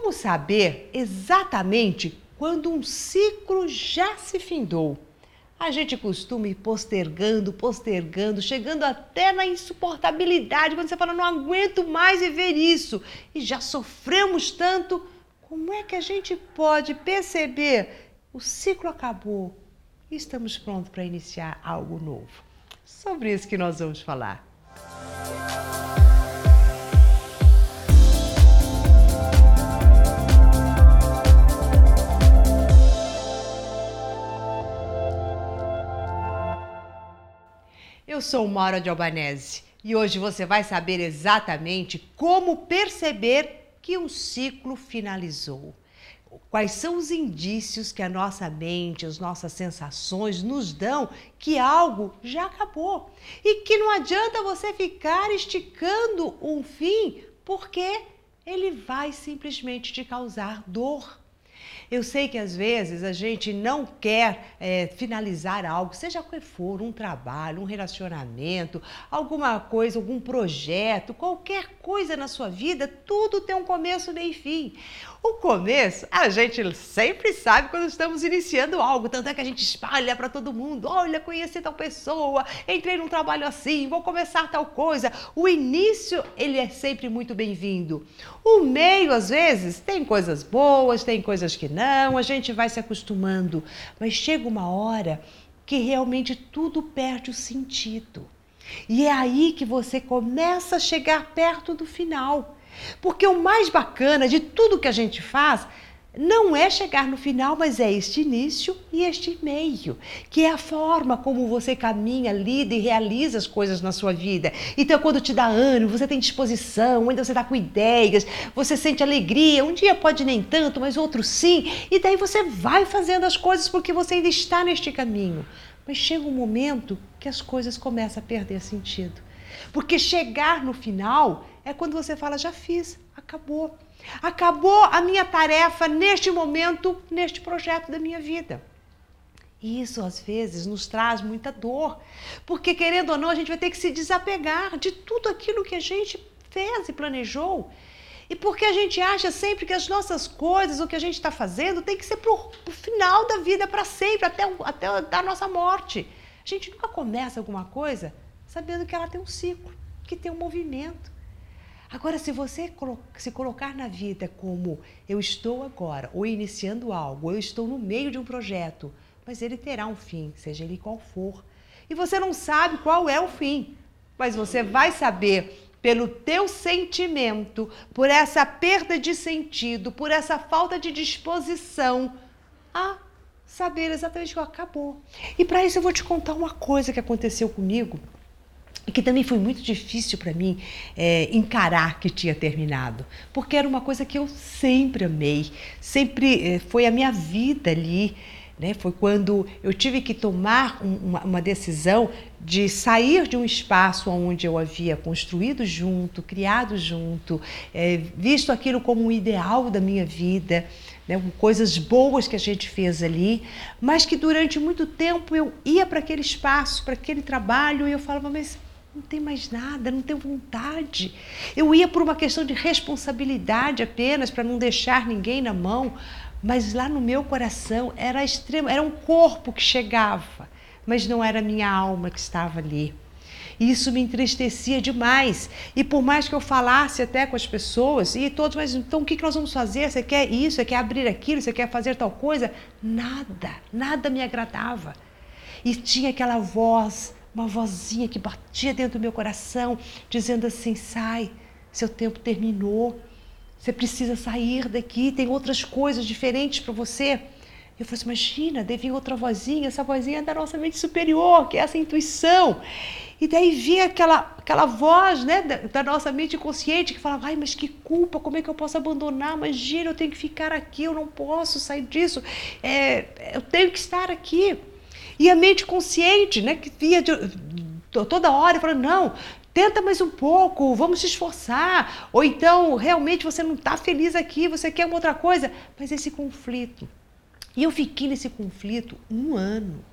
Como saber exatamente quando um ciclo já se findou? A gente costuma ir postergando, postergando, chegando até na insuportabilidade, quando você fala, não aguento mais viver isso e já sofremos tanto. Como é que a gente pode perceber o ciclo acabou e estamos prontos para iniciar algo novo? Sobre isso que nós vamos falar. Eu sou Maura de Albanese e hoje você vai saber exatamente como perceber que um ciclo finalizou. Quais são os indícios que a nossa mente, as nossas sensações nos dão que algo já acabou e que não adianta você ficar esticando um fim porque ele vai simplesmente te causar dor. Eu sei que às vezes a gente não quer é, finalizar algo, seja qual for, um trabalho, um relacionamento, alguma coisa, algum projeto, qualquer coisa na sua vida, tudo tem um começo, meio e fim. O começo, a gente sempre sabe quando estamos iniciando algo, tanto é que a gente espalha para todo mundo: olha, conheci tal pessoa, entrei num trabalho assim, vou começar tal coisa. O início, ele é sempre muito bem-vindo. O meio, às vezes, tem coisas boas, tem coisas que não, a gente vai se acostumando, mas chega uma hora que realmente tudo perde o sentido. E é aí que você começa a chegar perto do final. Porque o mais bacana de tudo que a gente faz não é chegar no final, mas é este início e este meio, que é a forma como você caminha, lida e realiza as coisas na sua vida. Então, quando te dá ânimo, você tem disposição, ainda você está com ideias, você sente alegria. Um dia pode nem tanto, mas outro sim. E daí você vai fazendo as coisas porque você ainda está neste caminho. Mas chega um momento que as coisas começam a perder sentido. Porque chegar no final é quando você fala: já fiz, acabou. Acabou a minha tarefa neste momento, neste projeto da minha vida. E isso às vezes nos traz muita dor, porque querendo ou não, a gente vai ter que se desapegar de tudo aquilo que a gente fez e planejou. E porque a gente acha sempre que as nossas coisas, o que a gente está fazendo, tem que ser para o final da vida, para sempre, até, até a nossa morte. A gente nunca começa alguma coisa sabendo que ela tem um ciclo, que tem um movimento. Agora, se você se colocar na vida como eu estou agora, ou iniciando algo, ou eu estou no meio de um projeto, mas ele terá um fim, seja ele qual for. E você não sabe qual é o fim, mas você vai saber pelo teu sentimento, por essa perda de sentido, por essa falta de disposição a saber exatamente o que acabou. E para isso eu vou te contar uma coisa que aconteceu comigo que também foi muito difícil para mim é, encarar que tinha terminado, porque era uma coisa que eu sempre amei, sempre é, foi a minha vida ali. Né? Foi quando eu tive que tomar um, uma, uma, decisão de sair de um espaço onde eu havia construído junto, criado junto, é, visto aquilo como um ideal da minha vida, né? coisas boas que a gente fez ali, mas que durante muito tempo eu ia para aquele espaço, para aquele trabalho e eu falava, mas não tem mais nada, não tenho vontade. Eu ia por uma questão de responsabilidade apenas, para não deixar ninguém na mão, mas lá no meu coração era extremo, era um corpo que chegava, mas não era minha alma que estava ali. E isso me entristecia demais. E por mais que eu falasse até com as pessoas, e todos, mas então o que nós vamos fazer? Você quer isso? Você quer abrir aquilo? Você quer fazer tal coisa? Nada, nada me agradava. E tinha aquela voz uma vozinha que batia dentro do meu coração, dizendo assim: sai, seu tempo terminou, você precisa sair daqui, tem outras coisas diferentes para você. Eu falei assim: imagina, deve vir outra vozinha, essa vozinha é da nossa mente superior, que é essa intuição. E daí vinha aquela, aquela voz né, da, da, nossa mente consciente que falava: ai, mas que culpa, como é que eu posso abandonar? Imagina, eu tenho que ficar aqui, eu não posso sair disso, é, eu tenho que estar aqui. E a mente consciente, né, que via de, toda hora falando, não, tenta mais um pouco, vamos se esforçar. Ou então, realmente você não está feliz aqui, você quer uma outra coisa. Mas esse conflito. E eu fiquei nesse conflito um ano.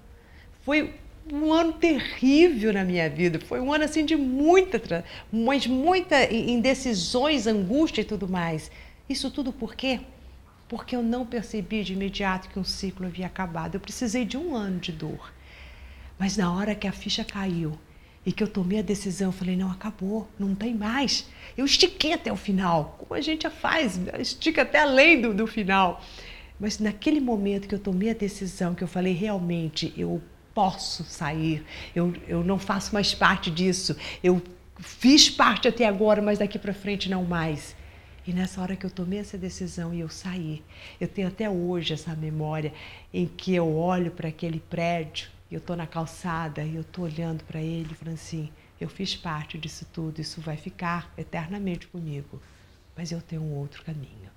Foi um ano terrível na minha vida. Foi um ano assim de muita, mas muita indecisões, angústia e tudo mais. Isso tudo por quê? Porque eu não percebi de imediato que um ciclo havia acabado. Eu precisei de um ano de dor. Mas na hora que a ficha caiu e que eu tomei a decisão, eu falei: não, acabou, não tem mais. Eu estiquei até o final, como a gente faz, estica até além do, do final. Mas naquele momento que eu tomei a decisão, que eu falei: realmente, eu posso sair, eu, eu não faço mais parte disso, eu fiz parte até agora, mas daqui para frente não mais. E nessa hora que eu tomei essa decisão e eu saí, eu tenho até hoje essa memória em que eu olho para aquele prédio eu estou na calçada e eu estou olhando para ele falando assim: eu fiz parte disso tudo, isso vai ficar eternamente comigo, mas eu tenho um outro caminho.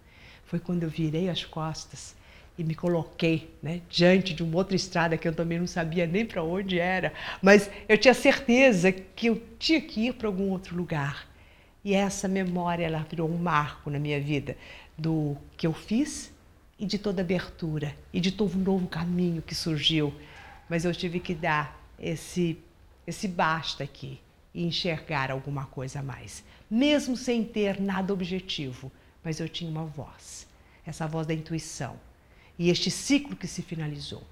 Foi quando eu virei as costas e me coloquei né, diante de uma outra estrada que eu também não sabia nem para onde era, mas eu tinha certeza que eu tinha que ir para algum outro lugar. E essa memória ela virou um marco na minha vida do que eu fiz e de toda abertura e de todo um novo caminho que surgiu mas eu tive que dar esse, esse basta aqui e enxergar alguma coisa a mais, mesmo sem ter nada objetivo, mas eu tinha uma voz, essa voz da intuição e este ciclo que se finalizou.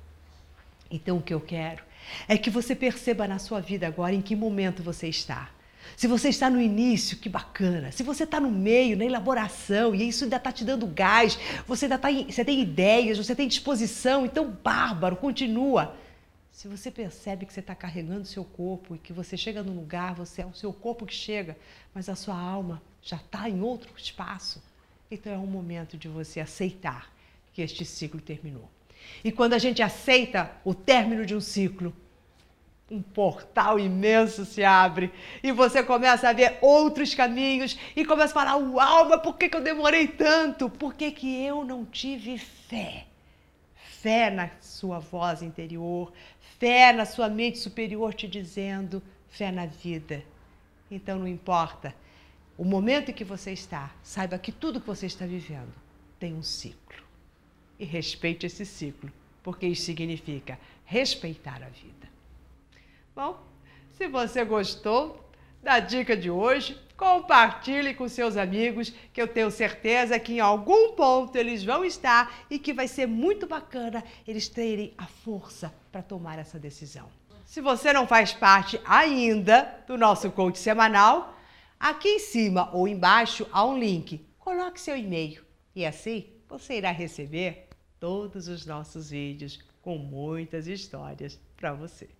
Então o que eu quero é que você perceba na sua vida agora em que momento você está. Se você está no início, que bacana. Se você está no meio, na elaboração, e isso ainda está te dando gás, você ainda tá, você tem ideias, você tem disposição, então bárbaro, continua. Se você percebe que você está carregando o seu corpo e que você chega num lugar, você é o seu corpo que chega, mas a sua alma já está em outro espaço, então é um momento de você aceitar que este ciclo terminou. E quando a gente aceita o término de um ciclo, um portal imenso se abre e você começa a ver outros caminhos e começa a falar: Uau, mas por que, que eu demorei tanto? Por que, que eu não tive fé? Fé na sua voz interior, fé na sua mente superior te dizendo fé na vida. Então não importa o momento em que você está, saiba que tudo que você está vivendo tem um ciclo. E respeite esse ciclo, porque isso significa respeitar a vida. Bom, se você gostou da dica de hoje, compartilhe com seus amigos, que eu tenho certeza que em algum ponto eles vão estar e que vai ser muito bacana eles terem a força para tomar essa decisão. Se você não faz parte ainda do nosso coach semanal, aqui em cima ou embaixo há um link. Coloque seu e-mail e assim você irá receber todos os nossos vídeos com muitas histórias para você.